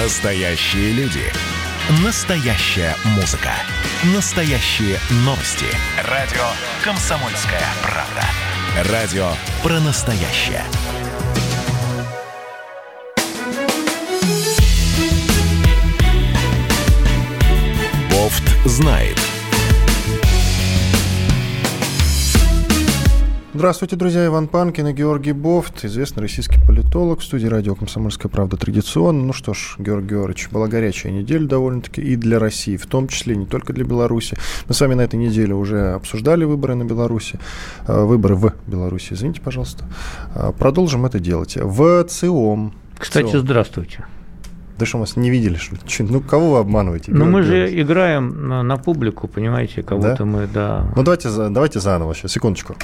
Настоящие люди. Настоящая музыка. Настоящие новости. Радио «Комсомольская правда». Радио про настоящее. Бофт знает. Здравствуйте, друзья. Иван Панкин и Георгий Бофт, известный российский политолог в студии радио «Комсомольская правда» традиционно. Ну что ж, Георгий Георгиевич, была горячая неделя довольно-таки и для России, в том числе не только для Беларуси. Мы с вами на этой неделе уже обсуждали выборы на Беларуси, э, выборы в Беларуси, извините, пожалуйста. Э, продолжим это делать. В ЦИОМ. Кстати, ЦИОМ. здравствуйте. Да что, вас не видели, что ли? Ну, кого вы обманываете? Ну, мы же играем на, на публику, понимаете, кого-то Да? мы, да. Ну, давайте, давайте заново сейчас, секундочку.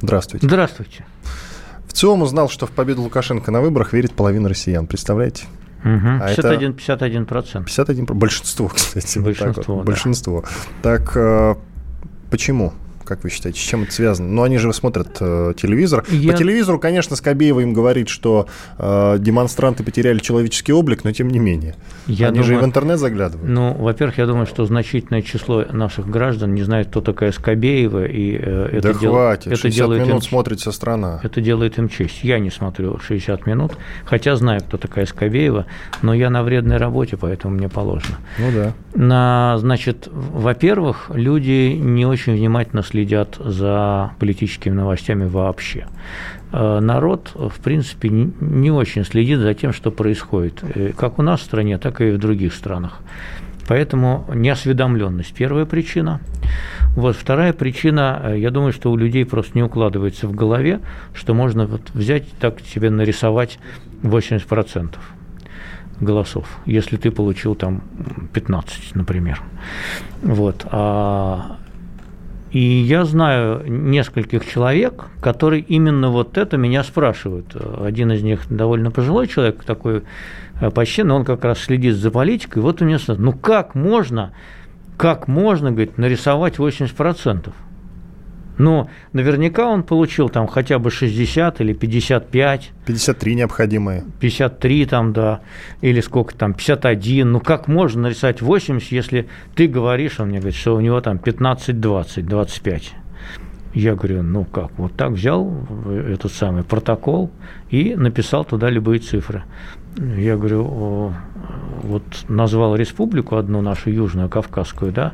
Здравствуйте. Здравствуйте. В ЦИОМ узнал, что в победу Лукашенко на выборах верит половина россиян. Представляете? Мгм. А это- 51, 51 процент. 51 про- большинство, кстати. вот так Большинство, вот. да. Большинство. Так э, почему? Как вы считаете, с чем это связано? Ну, они же смотрят э, телевизор. Я- По телевизору, конечно, Скобеева им говорит, что э, демонстранты потеряли человеческий облик, но тем не менее. Я они же и в думаю- интернет заглядывают. Ну, во-первых, я думаю, что значительное число наших граждан не знает, кто такая Скобеева, и э, это, да дел- хватит, это 60 делает минут им, смотрит вся страна. это делает им честь. Я не смотрю 60 минут, хотя знаю, кто такая Скобеева, но я на вредной работе, поэтому мне положено. Ну да. На, значит, во-первых, люди не очень внимательно следят за политическими новостями вообще. Э, Народ, в принципе, не- не очень следит за тем, что происходит, э, как у нас в стране, так и в других странах. Поэтому неосведомленность – первая причина. Вот вторая причина, э, я думаю, что у людей просто не укладывается в голове, что можно вот взять так себе нарисовать 80% голосов, если ты получил там 15, например. Вот. А, и я знаю нескольких человек, которые именно вот это меня спрашивают. Один из них довольно пожилой человек, такой э, почти, но он как раз следит за политикой. Вот у меня ну как можно, как можно, говорит, нарисовать 80%? Ну, наверняка он получил там хотя бы 60 или 55. 53 необходимые. 53 там, да, или сколько там, 51. Ну, как можно нарисовать 80, если ты говоришь, он мне говорит, что у него там 15, 20, 25. Я говорю, ну как, вот так взял этот самый протокол и написал туда любые цифры. Я говорю, вот назвал республику одну нашу южную, кавказскую, да,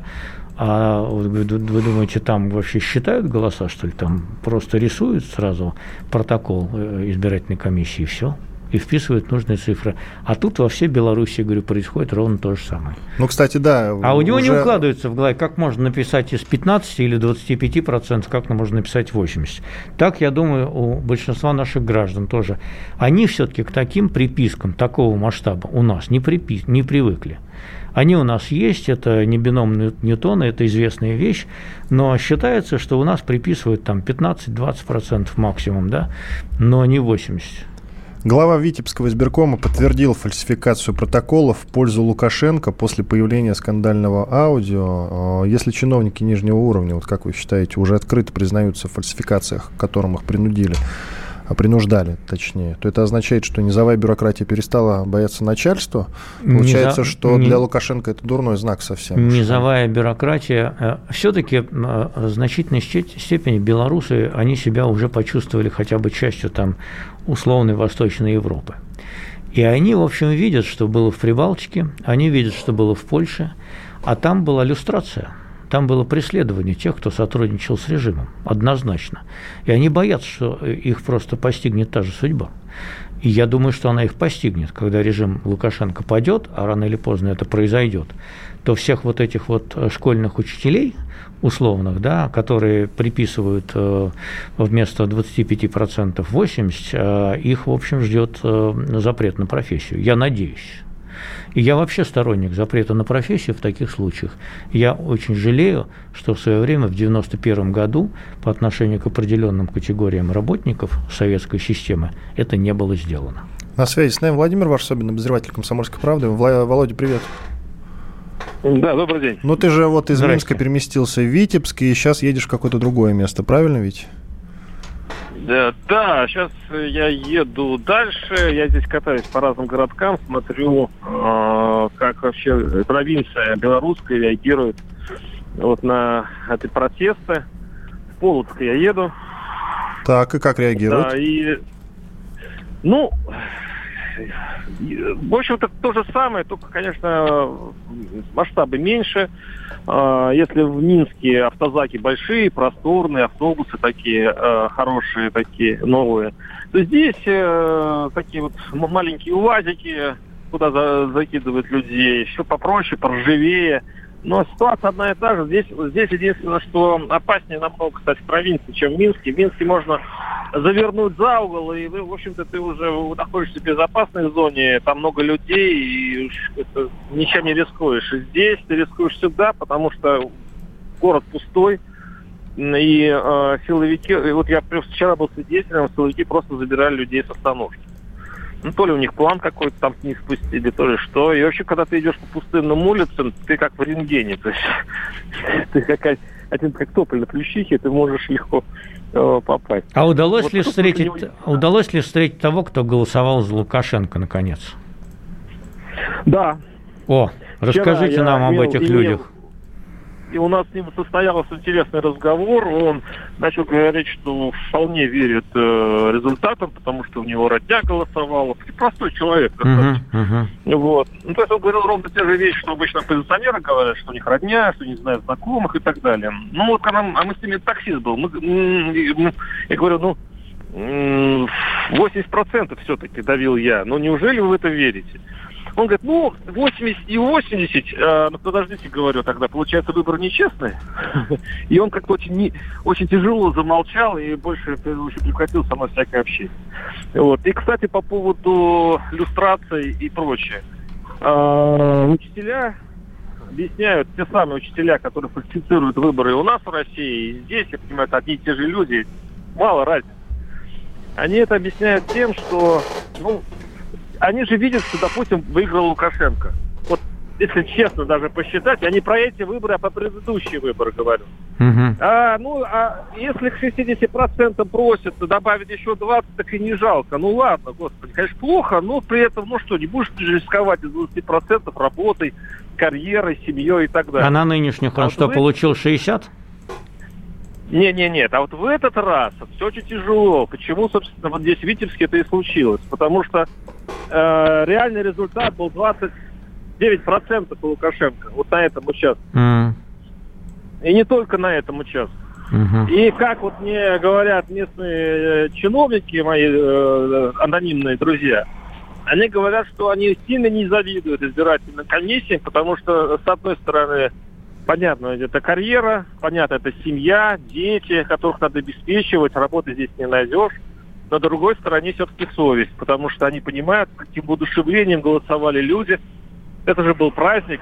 а говорю, вы думаете, там вообще считают голоса, что ли? Там просто рисуют сразу протокол э, избирательной комиссии, и все, и вписывают нужные цифры. А тут во всей Беларуси, говорю, происходит ровно то же самое. Ну, кстати, да. А у него не уже- укладывается в голове, как можно написать из 15 или 25 процентов, как можно написать 80. Так, я думаю, у большинства наших граждан тоже. Они все-таки к таким припискам такого масштаба у нас не, припи- не привыкли. Они у нас есть, это не бином Нью- Ньютона, это известная вещь, но считается, что у нас приписывают там 15-20% максимум, да, но не 80%. Глава Витебского избиркома подтвердил фальсификацию протоколов в пользу Лукашенко после появления скандального аудио. Э, Если чиновники нижнего уровня, вот как вы считаете, уже открыто признаются в фальсификациях, к которым их принудили, а принуждали, точнее, то это означает, что низовая бюрократия перестала бояться начальства. Получается, Низа- что для Лукашенко это дурной знак совсем. Низовая бюрократия. Все-таки в значительной ще- степени белорусы, они себя уже почувствовали хотя бы частью там условной Восточной Европы. И они, в общем, видят, что было в Прибалтике, они видят, что было в Польше, а там была люстрация. Там было преследование тех, кто сотрудничал с режимом, однозначно. И они боятся, что их просто постигнет та же судьба. И я думаю, что она их постигнет, когда режим Лукашенко падет, а рано или поздно это произойдет, то всех вот этих вот э, школьных учителей, условных, да, которые приписывают э, вместо 25% 80%, э, их, в общем, ждет запрет на профессию. Я надеюсь. И я вообще сторонник запрета на профессию в таких случаях. Я очень жалею, что в свое время, в 1991 году, по отношению к определенным категориям работников советской системы, это не было сделано. На связи с нами Владимир Варсобин, обозреватель «Комсомольской правды». Вла- Володя, привет. Да, добрый день. Ну, ты же вот из. Минска переместился в Витебск, и сейчас едешь в какое-то другое место, правильно ведь? Да, да, сейчас я еду дальше. Я здесь катаюсь по разным городкам, смотрю, э, как вообще провинция белорусская реагирует вот на эти протесты. В Полоцк я еду. Так, и как реагируют? Да, и... Ну, в общем-то, то же самое, только, конечно, масштабы меньше. А, если в Минске автозаки большие, просторные, автобусы такие э, хорошие, такие новые, то здесь э, такие вот маленькие УАЗики, куда за, закидывают людей, все попроще, поржавее. Но ситуация одна и та же. Здесь, здесь единственное, что опаснее намного, кстати, в провинции, чем в Минске. В Минске можно завернуть за угол, и вы, в общем-то, ты уже находишься в безопасной зоне, там много людей, и это, ничем не рискуешь. Здесь ты рискуешь всегда, потому что город пустой, и э, силовики, и вот я вчера был свидетелем, силовики просто забирали людей с остановки. Ну, то ли у них план какой-то там не спустили, то ли что. И вообще, когда ты идешь по пустынным улицам, ты как в рентгене. То есть ты как один как тополь на плющихе, ты можешь легко попасть. А удалось вот ли встретить, не... удалось ли встретить того, кто голосовал за Лукашенко, наконец? Да. О, расскажите нам об этих имел, людях и у нас с ним состоялся интересный разговор. Он начал говорить, что вполне верит э, результатам, потому что у него родня голосовала. Простой человек. Uh-huh, uh-huh. Вот. Ну, то есть он говорил ровно те же вещи, что обычно оппозиционеры говорят, что у них родня, что не знают знакомых и так далее. Ну, вот когда а мы с ними таксист был, мы, мы, я говорю, ну, 80% все-таки давил я. Но неужели вы в это верите? Он говорит, ну, 80 и 80, э, ну, подождите, говорю, тогда, получается, выбор нечестный. И он как-то очень, не, очень тяжело замолчал и больше очень прекратил со мной всякое общение. Вот. И, кстати, по поводу иллюстрации и прочее. Э, учителя объясняют, те самые учителя, которые фальсифицируют выборы у нас в России, и здесь, я понимаю, это одни и те же люди, мало разницы. Они это объясняют тем, что ну, они же видят, что, допустим, выиграл Лукашенко. Вот если честно даже посчитать, я не про эти выборы, а по предыдущие выборы говорю. Угу. А, ну, а если к 60% просят добавить еще 20, так и не жалко. Ну ладно, господи, конечно, плохо, но при этом, ну что, не будешь рисковать из 20% работой, карьерой, семьей и так далее. А на нынешних он а что, вы... получил 60? Не, не, нет. А вот в этот раз все очень тяжело. Почему, собственно, вот здесь в Витебске это и случилось? Потому что э, реальный результат был 29% по Лукашенко. Вот на этом участке. Mm. И не только на этом участке. Uh-huh. И как вот мне говорят местные э, чиновники, мои э, анонимные друзья, они говорят, что они сильно не завидуют избирательным комиссиям, потому что, с одной стороны, понятно, это карьера, понятно, это семья, дети, которых надо обеспечивать, работы здесь не найдешь. На другой стороне все-таки совесть, потому что они понимают, каким воодушевлением голосовали люди. Это же был праздник.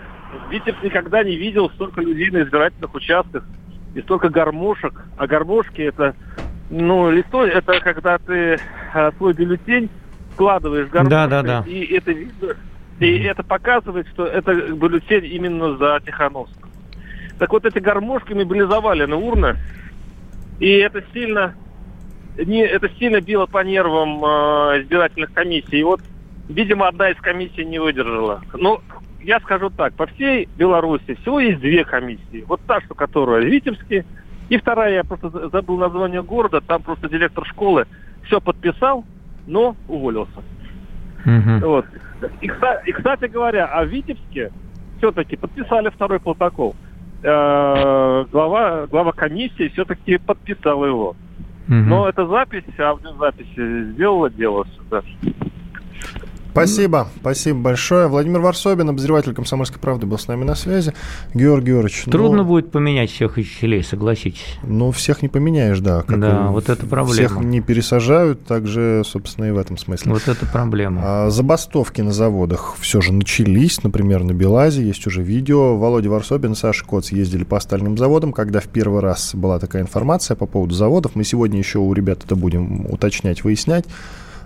Витебс никогда не видел столько людей на избирательных участках и столько гармошек. А гармошки это, ну, листо, это когда ты а, свой бюллетень складываешь гармошкой, да, да, да. и это видно, и это показывает, что это бюллетень именно за Тихановского. Так вот эти гармошки мобилизовали на урны, и это сильно, не, это сильно било по нервам э, избирательных комиссий. И вот, видимо, одна из комиссий не выдержала. Ну, я скажу так, по всей Беларуси всего есть две комиссии. Вот та, что которая в Витебске, и вторая, я просто забыл название города, там просто директор школы все подписал, но уволился. Mm-hmm. Вот. И, и, кстати говоря, а в Витебске все-таки подписали второй протокол э, глава, глава комиссии все-таки подписал его. Угу. Но эта запись, аудиозапись сделала дело сюда. Спасибо, спасибо большое. Владимир Варсобин, обозреватель «Комсомольской правды», был с нами на связи. Георгий Георгиевич. Трудно ну, будет поменять всех учителей, согласитесь. Ну, всех не поменяешь, да. Как да, вот это проблема. Всех не пересажают, также, собственно, и в этом смысле. Вот это проблема. А, забастовки на заводах все же начались, например, на Белазе, есть уже видео. Володя Варсобин, Саша Коц ездили по остальным заводам, когда в первый раз была такая информация по поводу заводов. Мы сегодня еще у ребят это будем уточнять, выяснять.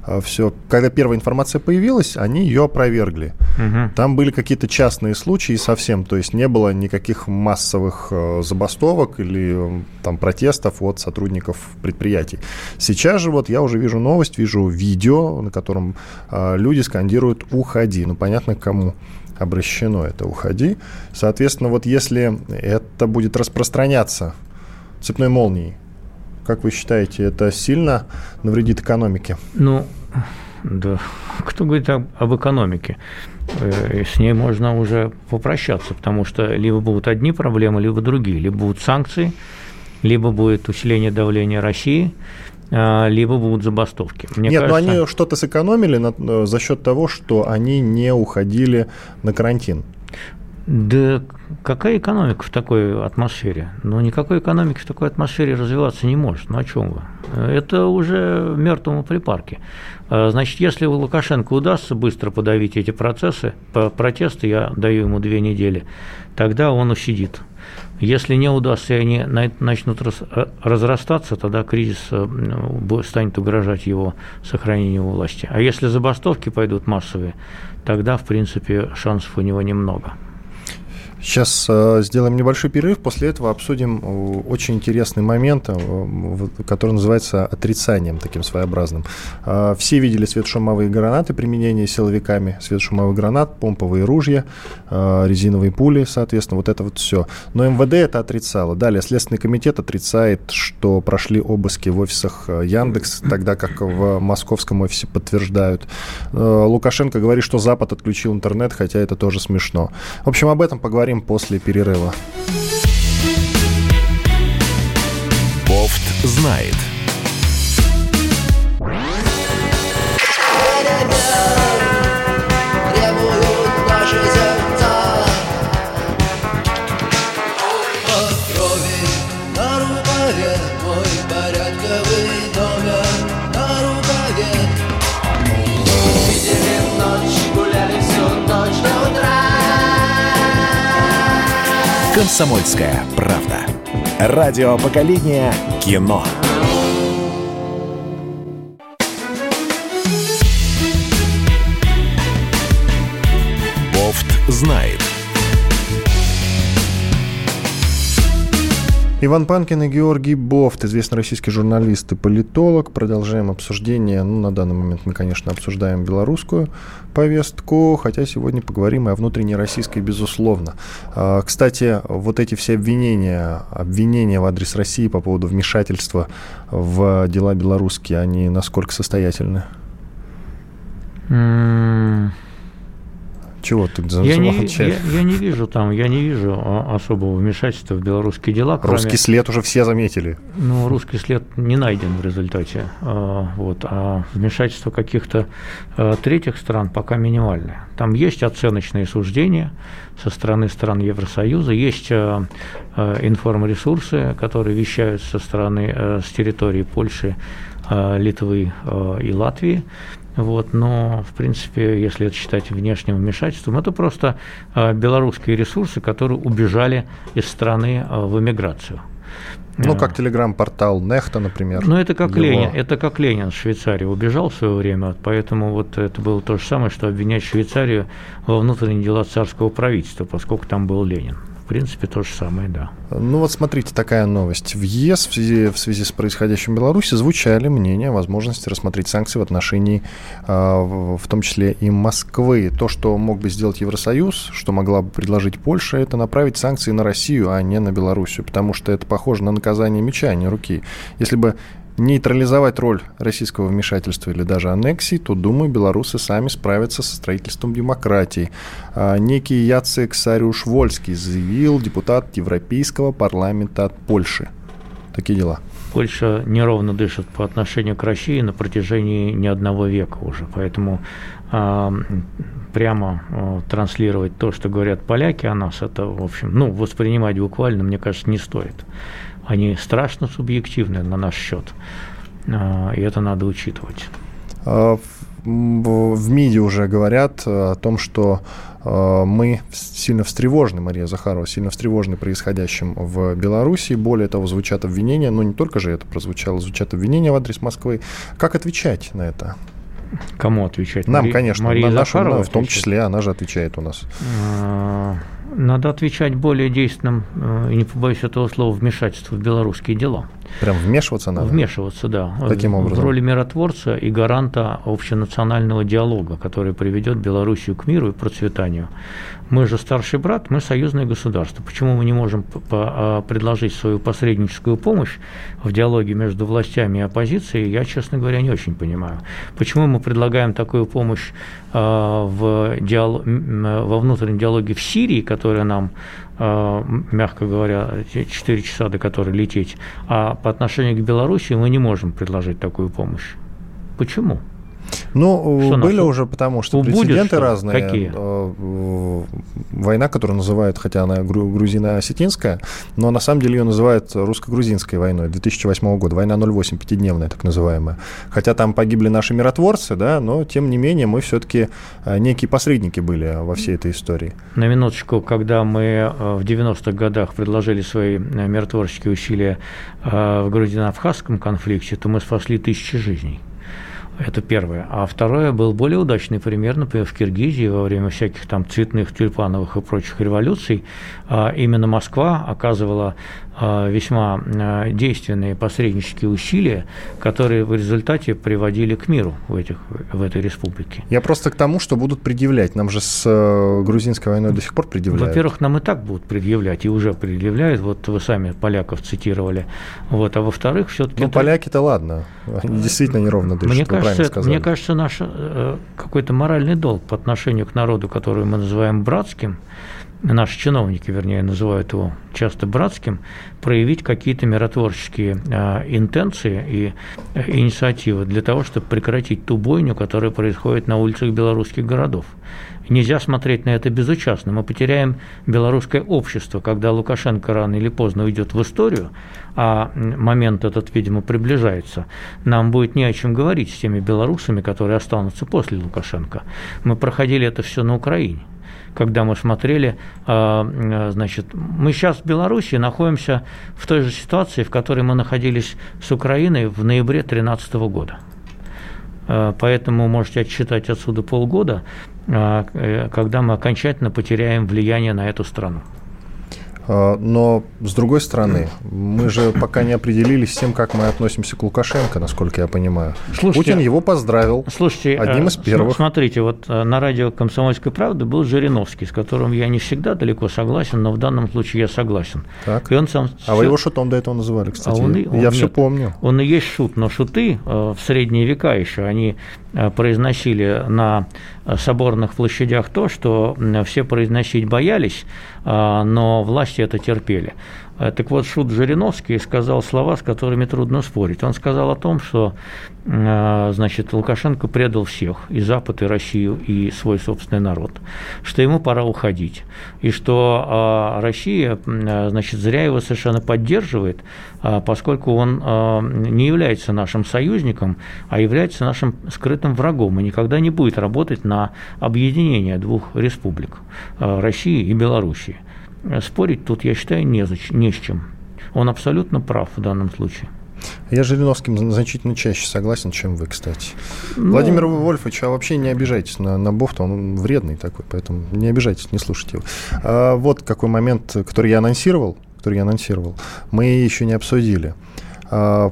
А, все, когда первая информация появилась, они ее опровергли. Угу. Там были какие-то частные случаи совсем, то есть не было никаких массовых э, забастовок или там протестов от сотрудников предприятий. Сейчас же вот я уже вижу новость, вижу видео, на котором э, люди скандируют «Уходи». Ну, понятно, кому обращено это «Уходи». Соответственно, вот если это будет распространяться цепной молнией, как вы считаете, это сильно навредит экономике? Ну, да. Кто говорит об, об экономике? Э, с ней можно уже попрощаться, потому что либо будут одни проблемы, либо другие. Либо будут санкции, либо будет усиление давления России, а, либо будут забастовки. Мне Нет, кажется... но они что-то сэкономили на, э, за счет того, что они не уходили на карантин. Да какая экономика в такой атмосфере? Ну, никакой экономики в такой атмосфере развиваться не может. Ну, о чем вы? Это уже мертвому припарке. А, значит, если Лукашенко удастся быстро подавить эти процессы, протесты, я даю ему две недели, тогда он усидит. Если не удастся, и они начнут разрастаться, тогда кризис э, станет угрожать его сохранению власти. А если забастовки пойдут массовые, тогда, в принципе, шансов у него немного. Сейчас э, сделаем небольшой перерыв, после этого обсудим э, очень интересный момент, э, который называется отрицанием таким своеобразным. Все видели светошумовые гранаты, применение силовиками светошумовых гранат, помповые ружья, резиновые пули, соответственно, вот это вот все. Но МВД это отрицало. Далее Следственный комитет отрицает, что прошли обыски в офисах Яндекс, тогда как в московском офисе подтверждают. Лукашенко говорит, что Запад отключил интернет, хотя это тоже смешно. В общем, об этом поговорим поговорим после перерыва. Бофт знает. «Комсомольская правда». Радио поколения кино. Бофт знает. Иван Панкин и Георгий Бофт, известный российский журналист и политолог. Продолжаем обсуждение. Ну, на данный момент мы, конечно, обсуждаем белорусскую повестку, хотя сегодня поговорим и о внутренней российской, безусловно. А, кстати, вот эти все обвинения, обвинения в адрес России по поводу вмешательства в дела белорусские, они насколько состоятельны? Mm. Чего ты я не, я, я не вижу там, я не вижу особого вмешательства в белорусские дела. Кроме, русский след уже все заметили. Ну, русский след не найден в результате. А, вот, а вмешательство каких-то а, третьих стран пока минимальное. Там есть оценочные суждения со стороны стран Евросоюза, есть а, информресурсы, которые вещают со стороны, с территории Польши, Литвы и Латвии. Вот, но, в принципе, если это считать внешним вмешательством, это просто э, белорусские ресурсы, которые убежали из страны э, в эмиграцию. Ну, как телеграм-портал Нехта, например. Ну, это как его... Ленин, это как Ленин в Швейцарии убежал в свое время, поэтому вот это было то же самое, что обвинять Швейцарию во внутренние дела царского правительства, поскольку там был Ленин принципе, то же самое, да. Ну вот смотрите, такая новость. В ЕС в связи, в связи с происходящим в Беларуси звучали мнения о возможности рассмотреть санкции в отношении, а, в том числе и Москвы. То, что мог бы сделать Евросоюз, что могла бы предложить Польша, это направить санкции на Россию, а не на Белоруссию, потому что это похоже на наказание меча, а не руки. Если бы нейтрализовать роль российского вмешательства или даже аннексии, то, думаю, белорусы сами справятся со строительством демократии. А некий Яцек Сариуш-Вольский заявил депутат Европейского парламента от Польши. Такие дела. Польша неровно дышит по отношению к России на протяжении не одного века уже. Поэтому э, прямо э, транслировать то, что говорят поляки о нас, это, в общем, ну, воспринимать буквально, мне кажется, не стоит они страшно субъективны на наш счет. А, и это надо учитывать. А, в МИДе уже говорят о том, что а, мы сильно встревожены, Мария Захарова, сильно встревожены происходящим в Беларуси. Более того, звучат обвинения, но не только же это прозвучало, звучат обвинения в адрес Москвы. Как отвечать на это? Кому отвечать? Нам, Мари... конечно, Мария на нашу, в том числе, она же отвечает у нас. Надо отвечать более действенным, э, и не побоюсь этого слова, вмешательство в белорусские дела. Прям вмешиваться надо? Вмешиваться, да. Таким образом? В роли миротворца и гаранта общенационального диалога, который приведет Белоруссию к миру и процветанию. Мы же старший брат, мы союзное государство. Почему мы не можем а, предложить свою посредническую помощь в диалоге между властями и оппозицией, я, честно говоря, не очень понимаю. Почему мы предлагаем такую помощь а, в диалог, во внутреннем диалоге в Сирии, которая нам а, мягко говоря, 4 часа, до которой лететь, а по отношению к Беларуси мы не можем предложить такую помощь. Почему? Ну, что были уже, потому что прецеденты разные. Какие? Э, война, которую называют, хотя она грузино-осетинская, но на самом деле ее называют русско-грузинской войной 2008 года. Война 08, пятидневная так называемая. Хотя там погибли наши миротворцы, да, но тем не менее мы все-таки э, некие посредники были во всей этой истории. На минуточку, когда мы э, в 90-х годах предложили свои миротворческие усилия в грузино-абхазском конфликте, то мы спасли тысячи жизней. Это первое. А второе был более удачный пример, например, в Киргизии во время всяких там цветных, тюльпановых и прочих революций. А именно Москва оказывала весьма а, действенные посреднические усилия, которые в результате приводили к миру в, этих, в этой республике. Я просто к тому, что будут предъявлять. Нам же с э, грузинской войной до сих пор предъявляют. Во-первых, нам и так будут предъявлять, и уже предъявляют. Вот вы сами поляков цитировали. Вот. А во-вторых, все-таки... Ну, это... поляки-то ладно. Они действительно неровно дышат, мне кажется, сказали. Мне кажется, наш э, какой-то моральный долг по отношению к народу, который мы называем братским, наши чиновники, вернее, называют его часто братским, проявить какие-то миротворческие э, интенции и э, инициативы для того, чтобы прекратить ту бойню, которая происходит на улицах белорусских городов. Нельзя смотреть на это безучастно. Мы потеряем белорусское общество, когда Лукашенко рано или поздно уйдет в историю, а момент этот, видимо, приближается. Нам будет не о чем говорить с теми белорусами, которые останутся после Лукашенко. Мы проходили это все на Украине когда мы смотрели, а, а, значит, мы сейчас в Беларуси находимся в той же ситуации, в которой мы находились с Украиной в ноябре 2013 года. А, поэтому можете отсчитать отсюда полгода, э, когда мы окончательно потеряем влияние на эту страну. А, но, с другой стороны, мы же пока не определились с тем, как мы относимся к Лукашенко, насколько я понимаю. Слушайте, Путин его поздравил слушайте, одним из э, первых. Смотрите, вот э, на радио «Комсомольская правда» был Жириновский, с которым я не всегда далеко согласен, но в данном случае я согласен. Так. И он сам, а все... вы его шутом до этого называли, кстати. А он, я он, все нет, помню. Он и есть шут, но шуты э, в средние века еще, они произносили на соборных площадях то, что все произносить боялись, но власти это терпели. Э, так вот, Шут Жириновский сказал слова, с которыми трудно спорить. Он сказал о том, что э, значит, Лукашенко предал всех, и Запад, и Россию, и свой собственный народ, что ему пора уходить, и что э, Россия значит, зря его совершенно поддерживает, поскольку он не является нашим союзником, а является нашим скрытым врагом и никогда не будет работать на объединение двух республик – России и Белоруссии. Спорить тут, я считаю, не, не с чем. Он абсолютно прав в данном случае. Я с Жириновским значительно чаще согласен, чем вы, кстати. Ну, Владимир Вольфович, а вообще не обижайтесь на, на Бофта, он вредный такой, поэтому не обижайтесь, не слушайте его. А вот какой момент, который я анонсировал, который я анонсировал, мы еще не обсудили. А,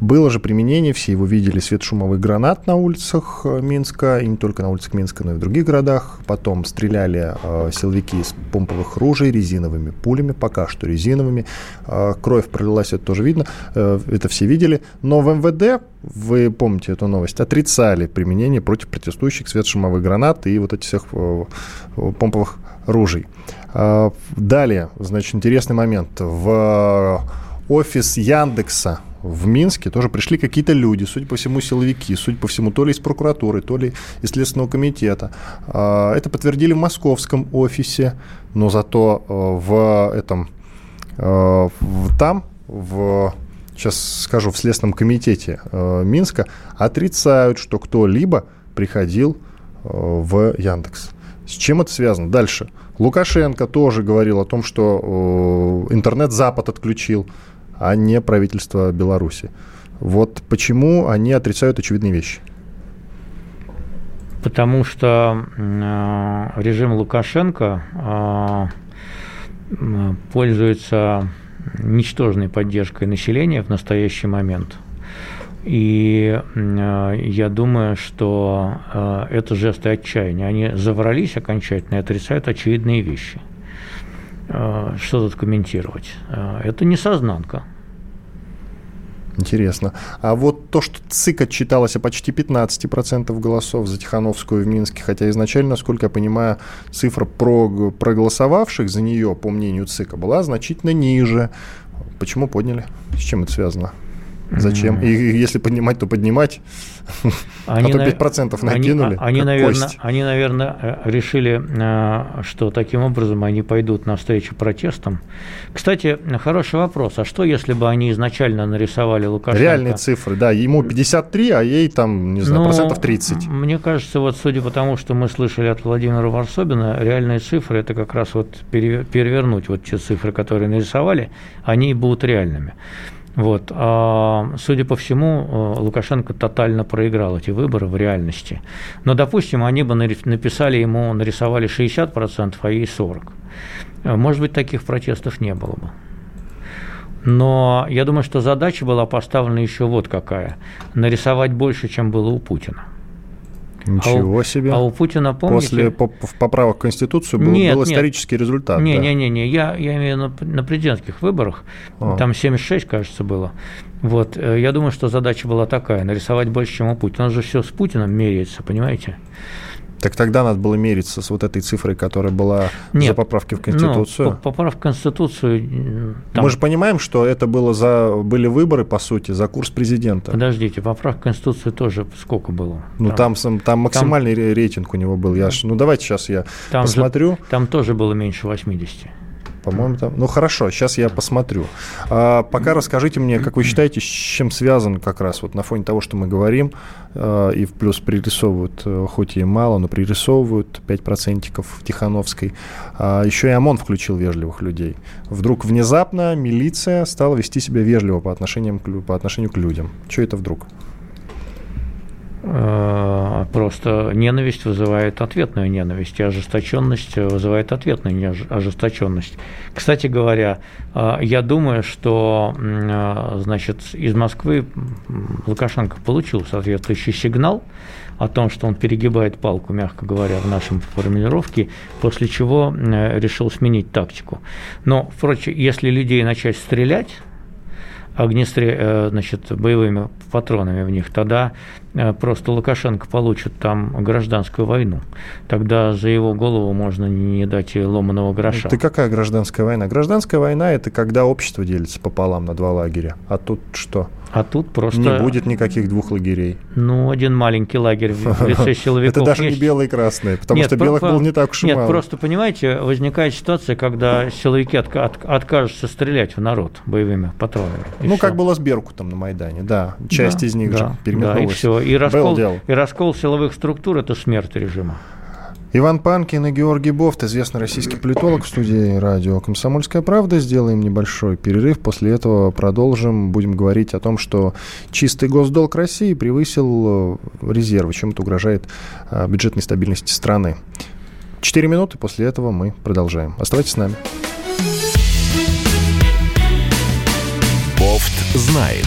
было же применение, все его видели, светошумовых гранат на улицах э, Минска, и не только на улицах Минска, но и в других городах. Потом стреляли э, силовики из помповых ружей резиновыми пулями, пока что резиновыми. Э, кровь пролилась, это тоже видно, э, это все видели. Но в МВД, вы помните эту новость, отрицали применение против протестующих светошумовых гранат и вот этих всех э, помповых ружей. Э, далее, значит, интересный момент. В офис Яндекса в Минске тоже пришли какие-то люди, судя по всему, силовики, судя по всему, то ли из прокуратуры, то ли из Следственного комитета. А, это подтвердили в московском офисе, но зато э, в этом, э, там, в сейчас скажу, в Следственном комитете э, Минска отрицают, что кто-либо приходил в Яндекс. С чем это связано? Дальше. Лукашенко тоже говорил о том, что интернет Запад отключил а не правительство Беларуси. Вот почему они отрицают очевидные вещи. Потому что режим Лукашенко пользуется ничтожной поддержкой населения в настоящий момент. И я думаю, что это жесты отчаяния. Они заврались окончательно и отрицают очевидные вещи. Что тут комментировать? Это не сознанка. Интересно. А вот то, что ЦИК отчиталось о почти 15% голосов за Тихановскую в Минске, хотя изначально, насколько я понимаю, цифра про, проголосовавших за нее, по мнению ЦИКа, была значительно ниже. Почему подняли? С чем это связано? Зачем? И если поднимать, то поднимать. Они, а то 5% накинули. Они, они, наверное, они, наверное, э, решили, э, что таким образом они пойдут навстречу протестам. Кстати, хороший вопрос. А что, если бы они изначально нарисовали Лукашенко? Реальные цифры, да. Ему 53, а ей там, не знаю, ну, процентов 30. Мне кажется, вот судя по тому, что мы слышали от Владимира Варсобина, реальные цифры – это как раз вот перевернуть вот те цифры, которые нарисовали, они будут реальными. Вот. А, судя по всему, э, Лукашенко тотально проиграл эти выборы в реальности. Но, допустим, они бы написали ему, нарисовали 60%, а ей 40%. Э, может быть, таких протестов не было бы. Но я думаю, что задача была поставлена еще вот какая. Нарисовать больше, чем было у Путина. Ничего а у, себе. А у Путина, помните... После поправок в Конституцию был, нет, был нет, исторический результат. Не, да. не, не, не, я, я имею на, на президентских выборах, а. там 76, кажется, было. Вот, э, я думаю, что задача была такая, нарисовать больше, чем у Путина. Он же все с Путиным меряется, понимаете? Так тогда надо было мериться с вот этой цифрой, которая была Нет, за поправки в Конституцию. Ну, поправка в Конституцию. Там... Мы же понимаем, что это было за были выборы, по сути, за курс президента. Подождите, поправка в Конституцию тоже сколько было? Ну, там, там, там максимальный там... рейтинг у него был. Я ж, ну, давайте сейчас я там посмотрю. Же, там тоже было меньше 80 по-моему, там. Ну хорошо, сейчас я посмотрю. А, пока расскажите мне, как вы считаете, с чем связан как раз вот на фоне того, что мы говорим, а, и в плюс пририсовывают, э, хоть и мало, но пририсовывают 5% в Тихановской. А, еще и ОМОН включил вежливых людей. Вдруг внезапно милиция стала вести себя вежливо по отношению, по отношению к людям. Что это вдруг? Э, просто ненависть вызывает ответную ненависть, и ожесточенность вызывает ответную ожесточенность. Кстати говоря, э, я думаю, что э, значит, из Москвы Лукашенко получил соответствующий сигнал о том, что он перегибает палку, мягко говоря, в нашем формулировке, после чего решил сменить тактику. Но, впрочем, если людей начать стрелять, огнестрел, значит, боевыми патронами в них, тогда Э, просто Лукашенко получит там гражданскую войну. Тогда за его голову можно не дать и ломаного гроша. Ты какая гражданская война? Гражданская война – это когда общество делится пополам на два лагеря. А тут что? А тут просто... Не будет никаких двух лагерей. Ну, один маленький лагерь в лице силовиков. Это даже не белые и красные, потому что белых было не так уж и мало. Нет, просто, понимаете, возникает ситуация, когда силовики откажутся стрелять в народ боевыми патронами. Ну, как было с Беркутом на Майдане, да. Часть из них же переметнулась. И раскол, и раскол силовых структур – это смерть режима. Иван Панкин и Георгий Бофт, известный российский политолог в студии радио «Комсомольская правда». Сделаем небольшой перерыв. После этого продолжим. Будем говорить о том, что чистый госдолг России превысил э, резервы, чем это угрожает э, бюджетной стабильности страны. Четыре минуты, после этого мы продолжаем. Оставайтесь с нами. Бофт знает.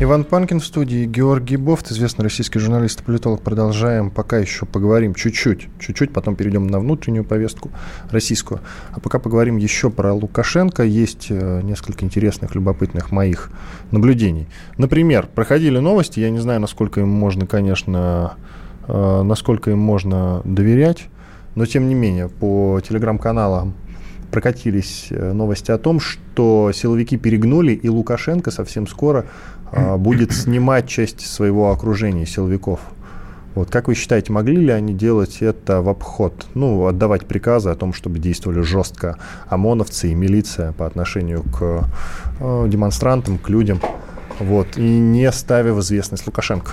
Иван Панкин в студии, Георгий Бофт, известный российский журналист и политолог. Продолжаем, пока еще поговорим чуть-чуть, чуть-чуть, потом перейдем на внутреннюю повестку российскую. А пока поговорим еще про Лукашенко. Есть э, несколько интересных, любопытных моих наблюдений. Например, проходили новости, я не знаю, насколько им можно, конечно, э, насколько им можно доверять, но тем не менее, по телеграм-каналам прокатились э, новости о том, что силовики перегнули, и Лукашенко совсем скоро будет снимать часть своего окружения силовиков. Вот как вы считаете, могли ли они делать это в обход? Ну, отдавать приказы о том, чтобы действовали жестко ОМОНовцы и милиция по отношению к э, демонстрантам, к людям, вот, и не ставя в известность Лукашенко?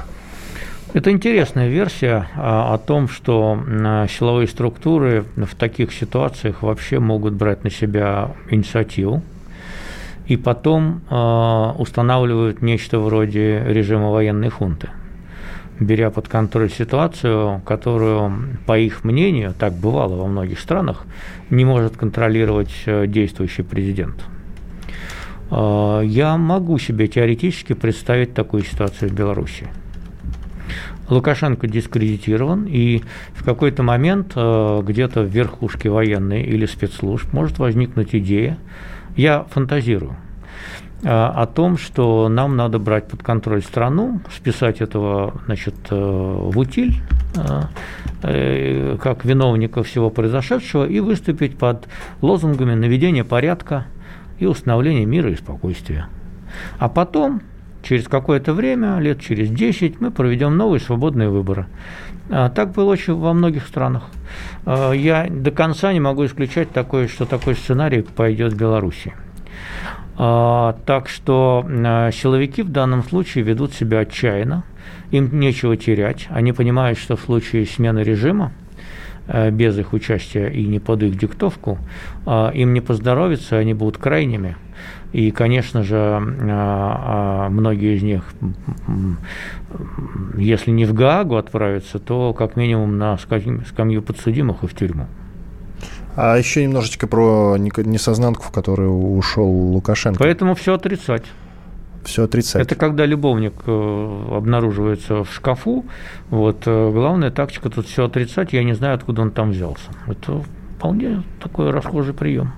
Это интересная версия а, о том, что а, силовые структуры в таких ситуациях вообще могут брать на себя инициативу и потом а, устанавливают нечто вроде режима военной хунты – беря под контроль ситуацию, которую, по их мнению, так бывало во многих странах, не может контролировать э, действующий президент. Э, я могу себе теоретически представить такую ситуацию в Беларуси. Лукашенко дискредитирован, и в какой-то момент э, где-то в верхушке военной или спецслужб может возникнуть идея, я фантазирую – о том, что нам надо брать под контроль страну, списать этого значит, э, в утиль, а, э, как виновника всего произошедшего, и выступить под лозунгами наведения порядка и установления мира и спокойствия. А потом, через какое-то время, лет через 10, мы проведем новые свободные выборы. А, так было очень во многих странах. Я до конца не могу исключать такое, что такой сценарий пойдет в Беларуси. А, так что а, силовики в данном случае ведут себя отчаянно, им нечего терять, они понимают, что в случае смены режима, э, без их участия и не под их диктовку, а, им не поздоровится, они будут крайними. И, конечно же, многие из них, если не в Гаагу отправятся, то как минимум на скамью подсудимых и в тюрьму. А еще немножечко про несознанку, в которую ушел Лукашенко. Поэтому все отрицать. Все отрицать. Это когда любовник э, обнаруживается в шкафу. Вот, э, главная тактика тут все отрицать. Я не знаю, откуда он там взялся. Это вполне такой расхожий прием.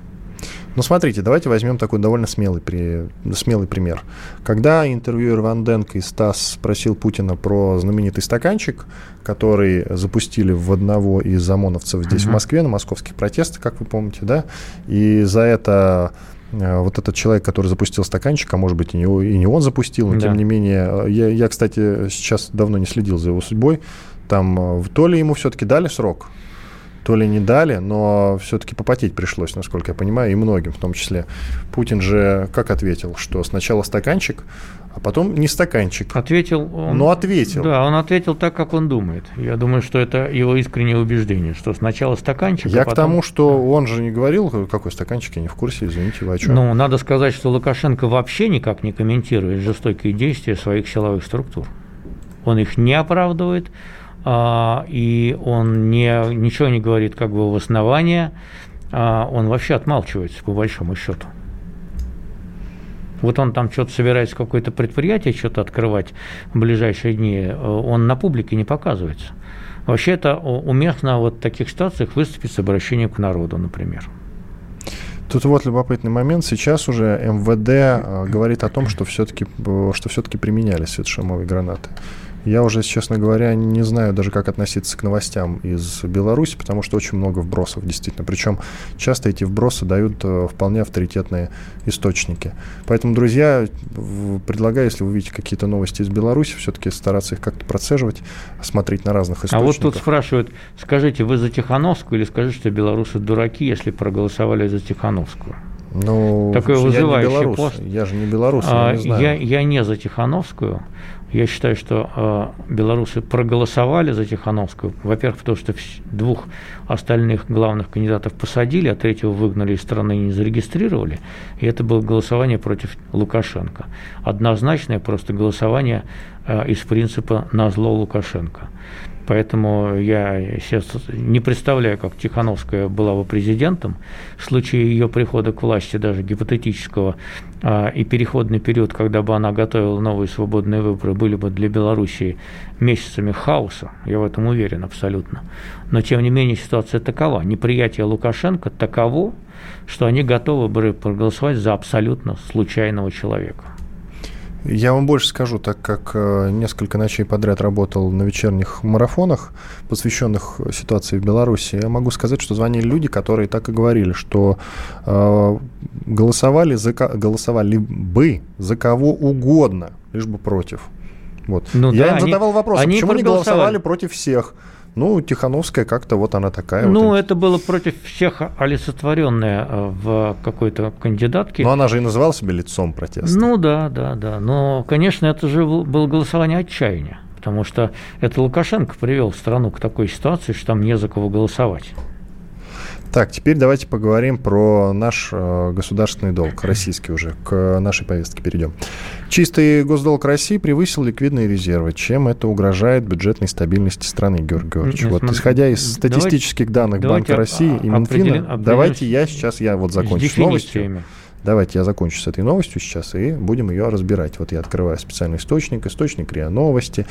Ну, смотрите, давайте возьмем такой довольно смелый, при, смелый пример. Когда интервьюер Ванденко и Стас спросил Путина про знаменитый стаканчик, который запустили в одного из ОМОНовцев здесь, uh-huh. в Москве, на московских протестах, как вы помните, да, и за это э, вот этот человек, который запустил стаканчик, а может быть и не, и не он запустил, но да. тем не менее, я, я, кстати, сейчас давно не следил за его судьбой, там э, то ли ему все-таки дали срок, то ли не дали, но все-таки попотеть пришлось, насколько я понимаю, и многим в том числе. Путин же как ответил, что сначала стаканчик, а потом не стаканчик. Ответил он. Но ответил. Да, он ответил так, как он думает. Я думаю, что это его искреннее убеждение, что сначала стаканчик. Я а потом... к тому, что он же не говорил, какой стаканчик, я не в курсе, извините, вы о чем. Ну, надо сказать, что Лукашенко вообще никак не комментирует жестокие действия своих силовых структур. Он их не оправдывает, и он не, ничего не говорит как бы в основании, а он вообще отмалчивается по большому счету. Вот он там что-то собирается какое-то предприятие что-то открывать в ближайшие дни, он на публике не показывается. Вообще это уместно вот в таких ситуациях выступить с обращением к народу, например. Тут вот любопытный момент. Сейчас уже МВД э, говорит о том, что все-таки что все-таки применяли светошумовые гранаты. Я уже, честно говоря, не знаю даже, как относиться к новостям из Беларуси, потому что очень много вбросов, действительно. Причем часто эти вбросы дают э, вполне авторитетные источники. Поэтому, друзья, предлагаю, если вы видите какие-то новости из Беларуси, все-таки стараться их как-то процеживать, смотреть на разных источниках. А вот тут спрашивают, скажите, вы за Тихановскую или скажите, что белорусы дураки, если проголосовали за Тихановскую? Ну, Такое я вызывающий не белорус, пост. Я же не белорус, а, я не знаю. Я, я не за Тихановскую. Я считаю, что э, белорусы проголосовали за Тихановскую. Во-первых, потому что двух остальных главных кандидатов посадили, а третьего выгнали из страны и не зарегистрировали. И это было голосование против Лукашенко. Однозначное просто голосование э, из принципа на зло Лукашенко. Поэтому я сейчас не представляю, как Тихановская была бы президентом. В случае ее прихода к власти, даже гипотетического, а, и переходный период, когда бы она готовила новые свободные выборы, были бы для Белоруссии месяцами хаоса. Я в этом уверен абсолютно. Но, тем не менее, ситуация такова. Неприятие Лукашенко таково, что они готовы были проголосовать за абсолютно случайного человека. Я вам больше скажу, так как э, несколько ночей подряд работал на вечерних марафонах, посвященных ситуации в Беларуси, я могу сказать, что звонили люди, которые так и говорили, что э, голосовали, за, голосовали бы за кого угодно, лишь бы против. Вот. Ну, я да, им задавал они, вопрос, а они почему не голосовали против всех? Ну, Тихановская как-то вот она такая. Ну, вот. это было против всех олицетворенная в какой-то кандидатке. Но она же и называла себя лицом протеста. Ну да, да, да. Но, конечно, это же было голосование отчаяния. Потому что это Лукашенко привел страну к такой ситуации, что там не за кого голосовать. Так, теперь давайте поговорим про наш э, государственный долг, российский уже, к нашей повестке перейдем. Чистый госдолг России превысил ликвидные резервы. Чем это угрожает бюджетной стабильности страны, Георгий Георгиевич? Вот, исходя из статистических давайте, данных Банка России и Минфина, давайте я сейчас, я вот закончу новостью. Давайте я закончу с этой новостью сейчас и будем ее разбирать. Вот я открываю специальный источник, источник РИА Новости.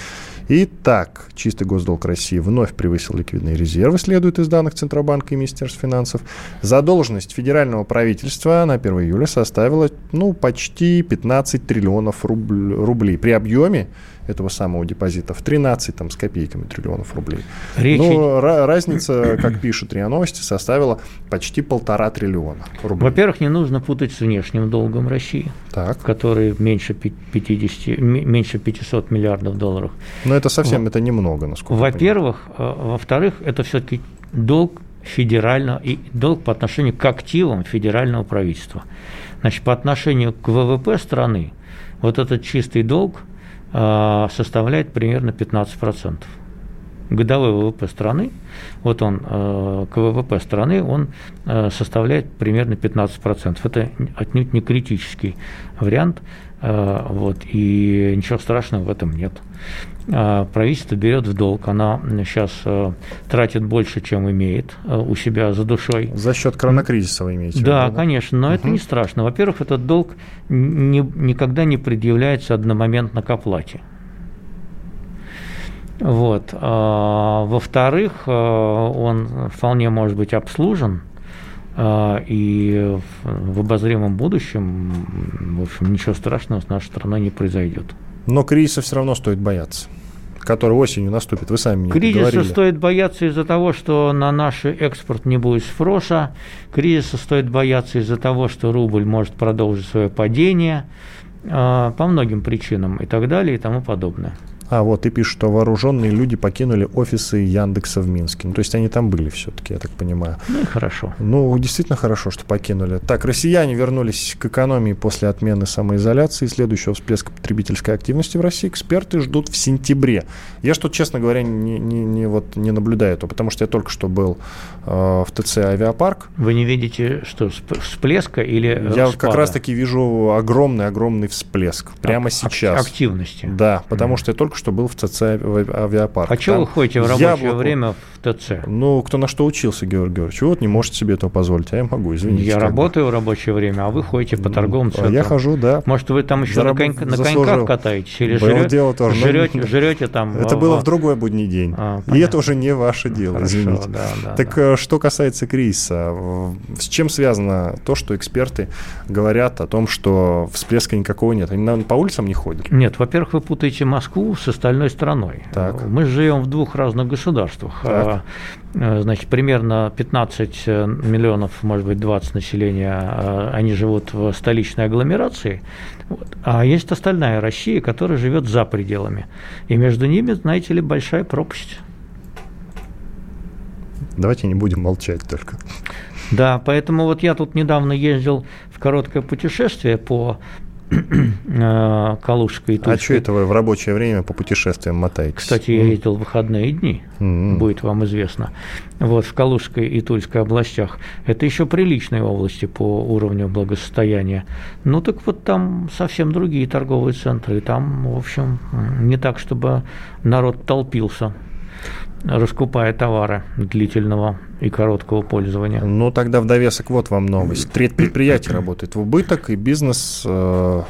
Итак, чистый госдолг России вновь превысил ликвидные резервы, следует из данных Центробанка и Министерства финансов. Задолженность федерального правительства на 1 июля составила ну, почти 15 триллионов рублей. При объеме этого самого депозита в 13 там, с копейками триллионов рублей. Речь... Но разница, как пишут РИА Новости, составила почти полтора триллиона рублей. Во-первых, не нужно путать с внешним долгом России, так. который меньше, 50, меньше 500 миллиардов долларов. Но это совсем, Во... это немного, насколько Во-первых. Э, во-вторых, это все-таки долг федерального и долг по отношению к активам федерального правительства. Значит, по отношению к ВВП страны вот этот чистый долг – составляет примерно 15%. Годовой ВВП страны, вот он, э, к ВВП страны, он э, составляет примерно 15%. Это отнюдь не критический вариант, э, вот, и ничего страшного в этом нет. А, правительство берет в долг, она сейчас э, тратит больше, чем имеет э, у себя за душой. За счет коронакризиса вы имеете да, в виду? Да, конечно, но угу. это не страшно. Во-первых, этот долг не, никогда не предъявляется одномоментно к оплате. Вот. А, во-вторых, э, он вполне может быть обслужен, и в обозримом будущем, в общем, ничего страшного с нашей страной не произойдет. Но кризиса все равно стоит бояться который осенью наступит. Вы сами мне Кризиса говорили. стоит бояться из-за того, что на наш экспорт не будет спроса. Кризиса стоит бояться из-за того, что рубль может продолжить свое падение а, по многим причинам и так далее и тому подобное. А, вот, и пишут, что вооруженные люди покинули офисы Яндекса в Минске. Ну, то есть они там были все-таки, я так понимаю. Ну и хорошо. Ну, действительно хорошо, что покинули. Так, россияне вернулись к экономии после отмены самоизоляции. Следующего всплеска потребительской активности в России эксперты ждут в сентябре. Я что, честно говоря, не, не, не, вот, не наблюдаю этого, потому что я только что был э, в ТЦ «Авиапарк». Вы не видите, что всплеска или Я спада? как раз-таки вижу огромный-огромный всплеск прямо Ак- сейчас. Активности. Да, потому mm. что я только что был в ТЦ авиапарк. А что вы ходите в рабочее яблоку... время в ТЦ? Ну, кто на что учился, Георгий Георгиевич. Вот не можете себе этого позволить, а я могу, извините. Я работаю бы. в рабочее время, а вы ходите по торговым центрам. А я хожу, да. Может, вы там еще Зараб... на, конь... на коньках катаетесь? Или жрете, дело тоже. Жрете, но... жрете там... Это было в другой будний день. А, И это уже не ваше дело, Хорошо, извините. Да, да, так да. Э, что касается кризиса, с чем связано то, что эксперты говорят о том, что всплеска никакого нет? Они по улицам не ходят? Нет, во-первых, вы путаете Москву с остальной страной. Так. Мы живем в двух разных государствах. Так. А, э, значит, примерно 15 э, миллионов, может быть, 20 населения, а, они живут в столичной агломерации, а есть остальная Россия, которая живет за пределами. И между ними, знаете ли, большая пропасть. Давайте не будем молчать только. Да, поэтому вот я тут недавно ездил в короткое путешествие по Калужской и Тульской. А что это вы в рабочее время по путешествиям мотаетесь? Кстати, я ездил в выходные дни, mm-hmm. будет вам известно. Вот в Калужской и Тульской областях. Это еще приличные области по уровню благосостояния. Ну так вот там совсем другие торговые центры. И там, в общем, не так, чтобы народ толпился. Раскупая товары длительного и короткого пользования. Ну, тогда в довесок вот вам новость. Треть предприятий работает в убыток, и бизнес, э,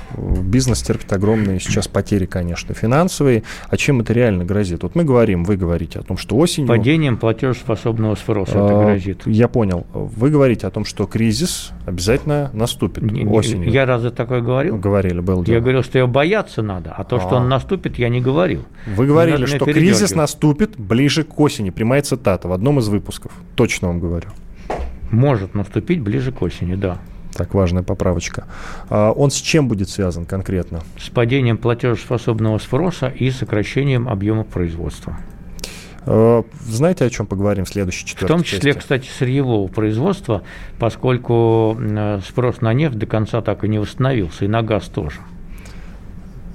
бизнес терпит огромные сейчас потери, конечно, финансовые. А чем это реально грозит? Вот мы говорим, вы говорите о том, что осенью... Падением платежеспособного спроса это э, грозит. Я понял. Вы говорите о том, что кризис обязательно наступит Не- осенью. Я разве такое говорил? Говорили, был Я говорил, что ее бояться надо, а то, что А. он наступит, я не говорил. Вы говорили, что кризис наступит ближе к осени. Прямая цитата в одном из выпусков. Точно вам говорю. Может наступить ближе к осени, да. Так, важная поправочка. А Он с чем будет связан конкретно? С падением платежеспособного спроса и сокращением объема производства. Э, Знаете, о чем поговорим в следующей В четвертой том числе, части? кстати, сырьевого производства, поскольку э, спрос на нефть до конца так и не восстановился, и на газ тоже.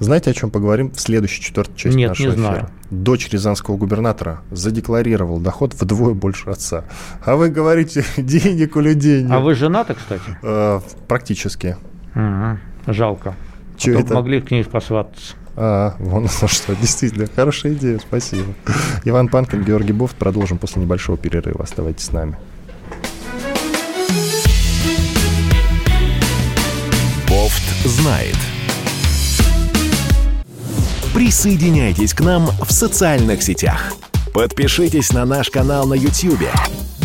Знаете, о чем поговорим в следующей четвертой части Нет, нашего не эфира? знаю. Дочь рязанского губернатора задекларировал доход вдвое больше отца. А вы говорите, денег у людей нет. А вы женаты, кстати? Э, Практически. Мгм. Жалко. Чё А то это? могли к ней посвататься. А, вон оно что. Действительно, хорошая идея, спасибо. Иван Панкин, Георгий Бофт. Продолжим после небольшого перерыва. Оставайтесь с нами. Бофт знает. Присоединяйтесь к нам в социальных сетях. Подпишитесь на наш канал на YouTube.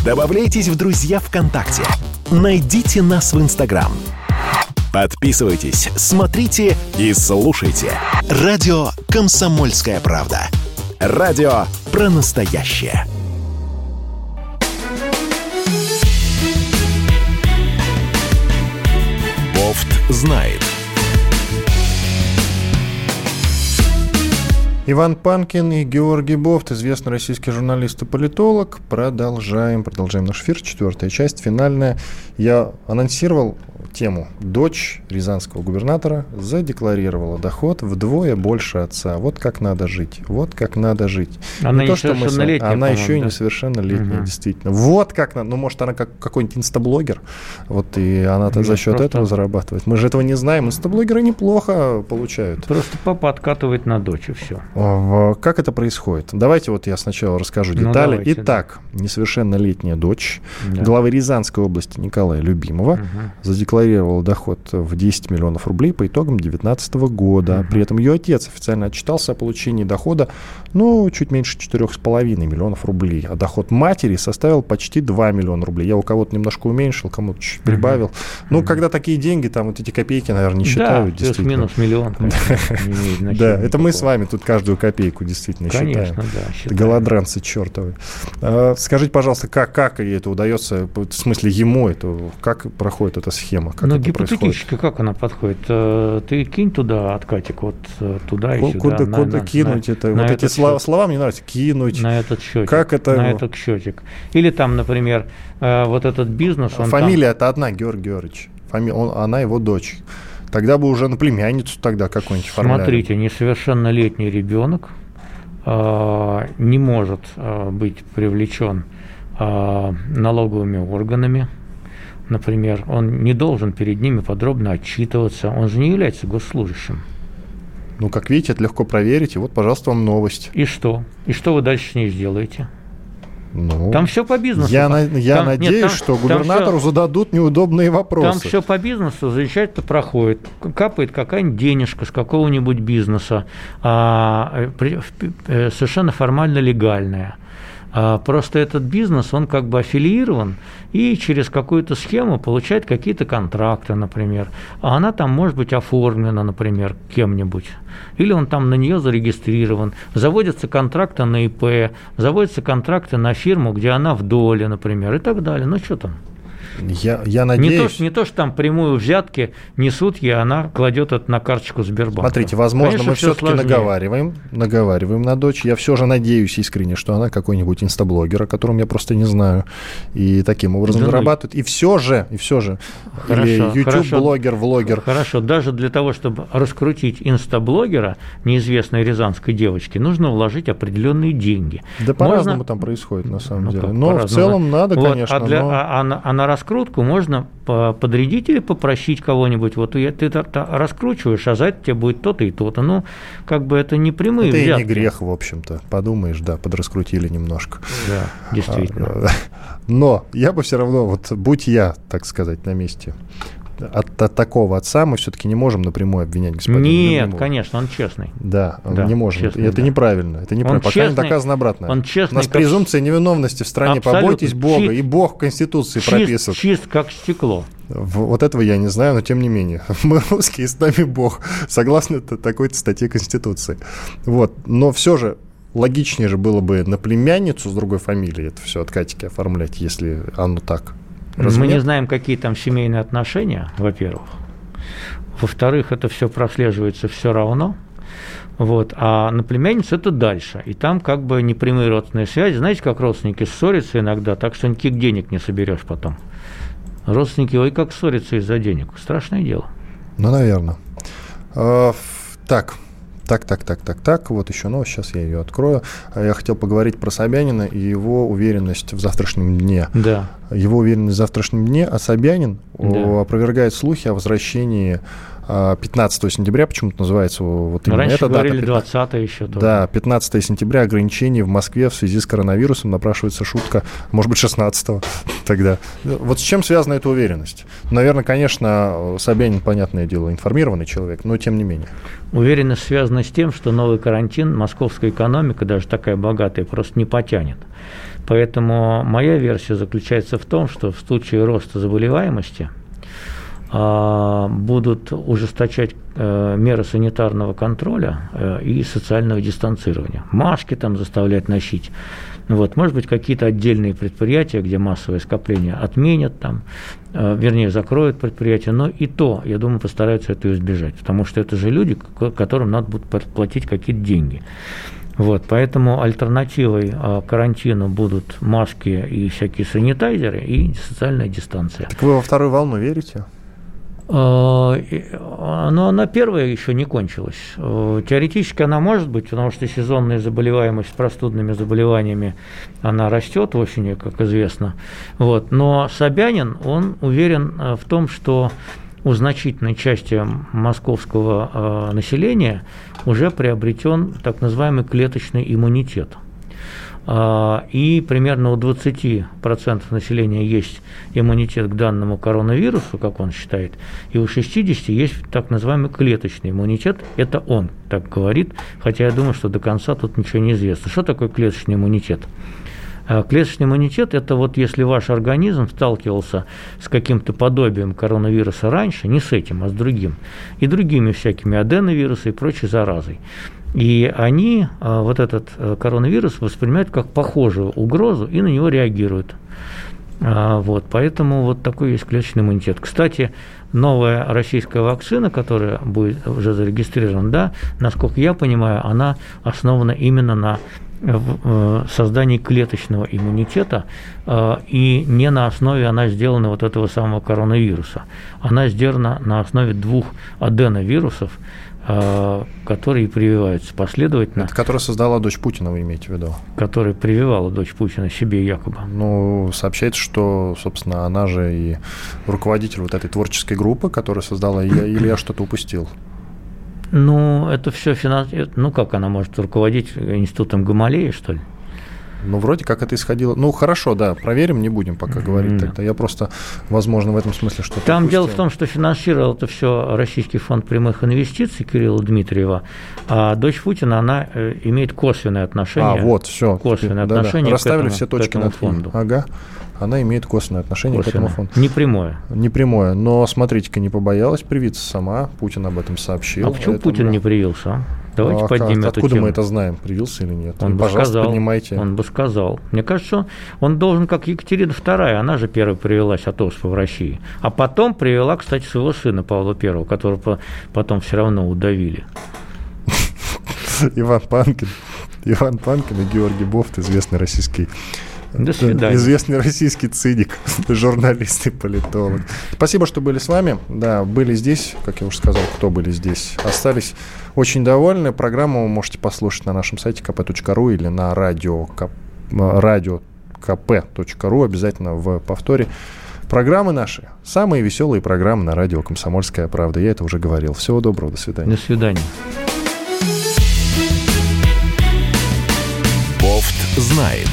Добавляйтесь в друзья ВКонтакте. Найдите нас в Инстаграм. Подписывайтесь, смотрите и слушайте. Радио «Комсомольская правда». Радио про настоящее. Бофт знает. Иван Панкин и Георгий Бофт, известный российский журналист и политолог. Продолжаем, продолжаем наш эфир. Четвертая часть, финальная. Я анонсировал тему. Дочь рязанского губернатора задекларировала доход вдвое больше отца. Вот как надо жить. Вот как надо жить. Она то, что мы с Она еще и да? несовершеннолетняя, Мгм. действительно. Вот как надо. Ну, может, она как какой-нибудь инстаблогер. Вот и она-то Нет, за счет просто- этого зарабатывает. Мы же этого не знаем. Инстаблогеры неплохо получают. Просто папа откатывает на дочь, и все. В- Как это происходит? Давайте вот я сначала расскажу Ну, детали. давайте, Итак, несовершеннолетняя дочь главы Рязанской области Николая Любимова задекларировала доход в 10 миллионов рублей по итогам 2019 года. При этом ее отец официально отчитался о получении дохода, ну, чуть меньше 4,5 миллионов рублей. А доход матери составил почти 2 миллиона рублей. Я у кого-то немножко уменьшил, кому-то чуть прибавил. Ну, когда такие деньги, там вот эти копейки, наверное, не считают. да, плюс-минус миллион. Да, это мы с вами тут каждую копейку действительно считаем. Голодранцы чертовы. А, Скажите, пожалуйста, как, как ей это удается, в смысле ему это, как проходит эта схема? Как ну, гипотетически, как она подходит? Э, Ты кинь туда откатик, вот э, туда и сюда. Куда, кинуть это? вот эти этот слова, слова мне нравятся. Кинуть. На этот счетик. Как это- На этот счетик. Или там, например, э, вот этот бизнес, он там- Фамилия это одна, Георгий Георгиевич. Фами- он- она его дочь. Тогда бы уже на племянницу тогда какую-нибудь оформляли. Смотрите, несовершеннолетний ребенок э, не может э, быть привлечен э, налоговыми органами. Например, он не должен перед ними подробно отчитываться. Он же не является госслужащим. Ну, как видите, это легко проверить. И вот, пожалуйста, вам новость. И что? И что вы дальше с ней сделаете? Ну, Там все по бизнесу. я, на- я Там- нет, надеюсь, там- что там губернатору всё- зададут неудобные вопросы. Там все по бизнесу замечательно проходит. Капает какая-нибудь денежка с какого-нибудь бизнеса, а, э, при- э, совершенно формально легальная. А, Просто этот бизнес, он как бы аффилирован и через какую-то схему получает какие-то контракты, например. А она там может быть оформлена, например, кем-нибудь. Или он там на нее зарегистрирован. Заводятся контракты на ИП, заводятся контракты на фирму, где она в доле, например, и так далее. Ну что там? Я, я Не надеюсь... то, что- не то, что там прямую взятки несут ей, она кладет это на карточку Сбербанка. Смотрите, возможно, Конечно, мы все-таки сложнее. наговариваем, наговариваем на дочь. Я все же надеюсь искренне, что она какой-нибудь инстаблогер, о котором я просто не знаю, и таким образом Да зарабатывает. И все же, и все же, или Хорошо, YouTube-блогер, влогер. Хорошо, даже для того, чтобы раскрутить инстаблогера неизвестной рязанской девочки, нужно вложить определенные деньги. Да Можно- по-разному там происходит, на самом Ну, деле. Но в целом надо, Вот, конечно. а, для, но- а- а а на раскрутку можно подрядить или попросить кого-нибудь. Вот ты это раскручиваешь, а за это тебе будет то-то и то-то. Ну, как бы это не прямые Это взятки. и не грех, в общем-то. Подумаешь, да, подраскрутили немножко. Да, действительно. А, но я бы все равно, вот будь я, так сказать, на месте от, от такого отца мы все-таки не можем напрямую обвинять господина Нет, Любимова. конечно, он честный. Да, да не можем. Честный, это да. неправильно. Это неправильно. Он Пока честный, не доказано обратно. Он честный. У нас как... презумпция невиновности в стране. Абсолютно. Побойтесь Бога. Чист, и Бог в Конституции чист, прописан. Чист, как стекло. Вот этого я не знаю, но тем не менее. Мы русские, с нами Бог. Согласно такой-то статье Конституции. Вот. Но все же логичнее же было бы на племянницу с другой фамилией это все от Катики оформлять, если оно так. Разве Мы нет? не знаем, какие там семейные отношения, во-первых. Во-вторых, это все прослеживается все равно. Вот. А на племянницу это дальше. И там как бы непрямые родственные связи. Знаете, как родственники ссорятся иногда, так что никаких денег не соберешь потом. Родственники, ой, как ссорятся из-за денег. Страшное дело. Ну, наверное. А, так, так, так, так, так, так. Вот еще новость, сейчас я ее открою. Я хотел поговорить про Собянина и его уверенность в завтрашнем дне. Да. Его уверенность в завтрашнем дне, а Собянин да. опровергает слухи о возвращении 15 а, сентября почему-то называется вот именно Раньше эта говорили дата. 20 еще. Тоже. Да, 15 сентября ограничений в Москве в связи с коронавирусом. Напрашивается шутка, может быть, 16 тогда. Вот с чем связана эта уверенность? Наверное, конечно, Собянин, понятное дело, информированный человек, но тем не менее. Уверенность связана с тем, что новый карантин московская экономика, даже такая богатая, просто не потянет. Поэтому моя версия заключается в том, что в случае роста заболеваемости – будут ужесточать э, меры санитарного контроля э, и социального дистанцирования. Маски там заставлять носить. Вот, может быть, какие-то отдельные предприятия, где массовое скопление отменят там, э, вернее, закроют предприятия, но и то, я думаю, постараются это избежать, потому что это же люди, которым надо будет платить какие-то деньги. Вот, поэтому альтернативой карантину будут маски и всякие санитайзеры и социальная дистанция. Так вы во вторую волну верите? А, но она первая еще не кончилась. Э, теоретически она может быть, потому что сезонная заболеваемость простудными заболеваниями, она растет осенью, как известно. Вот. Но Собянин, он уверен э, в том, что у значительной части московского э, населения уже приобретен так называемый клеточный иммунитет – а, и примерно у 20% населения есть иммунитет к данному коронавирусу, как он считает, и у 60% есть так называемый клеточный иммунитет. Это он так говорит, хотя я думаю, что до конца тут ничего не известно. Что такое клеточный иммунитет? А, клеточный иммунитет – это вот если ваш организм сталкивался с каким-то подобием коронавируса раньше, не с этим, а с другим, и другими всякими аденовирусами и прочей заразой. И они а, вот этот э, коронавирус воспринимают как похожую угрозу и на него реагируют. А, вот, поэтому вот такой есть клеточный иммунитет. Кстати, новая российская вакцина, которая будет уже зарегистрирована, да, насколько я понимаю, она основана именно на э, создании клеточного иммунитета и не на основе она сделана вот этого самого коронавируса. Она сделана на основе двух аденовирусов, а, которые прививаются последовательно. Это которая создала дочь Путина, вы имеете в виду? Которая прививала дочь Путина себе якобы. Ну, сообщается, что, собственно, она же и руководитель вот этой творческой группы, которая создала, или я что-то упустил? Ну, это все финанс... Ну, как она может руководить институтом Гамалея, что ли? Ну, вроде как это исходило. Ну, хорошо, да, проверим, не будем пока говорить тогда. Я просто, возможно, в этом смысле что-то Там упустил. дело в том, что финансировал это все Российский фонд прямых инвестиций Кирилла Дмитриева, а дочь Путина, она э, имеет косвенное отношение. А, вот, все. Косвенное да, отношение да. Расставили этому, все точки над фонду. Ага она имеет косвенное отношение косвенное. к этому фонду. Не прямое. Не прямое. Но, смотрите-ка, не побоялась привиться сама. Путин об этом сообщил. А почему Поэтому... Путин не привился? Давайте а, поднимем Откуда эту тему. мы это знаем, привился или нет? Он бы сказал, поднимайте. Он бы сказал. Мне кажется, он должен, как Екатерина II, она же первая привелась от оспы в России. А потом привела, кстати, своего сына Павла I, которого потом все равно удавили. Иван Панкин. Иван Панкин и Георгий Бофт, известный российский до свидания. Известный российский циник, журналист и политолог. Спасибо, что были с вами. Да, были здесь, как я уже сказал, кто были здесь, остались очень довольны. Программу вы можете послушать на нашем сайте kp.ru или на радио, радио kp.ru, обязательно в повторе Программы наши, самые веселые программы на радио «Комсомольская правда». Я это уже говорил. Всего доброго, до свидания. До свидания. Бофт знает.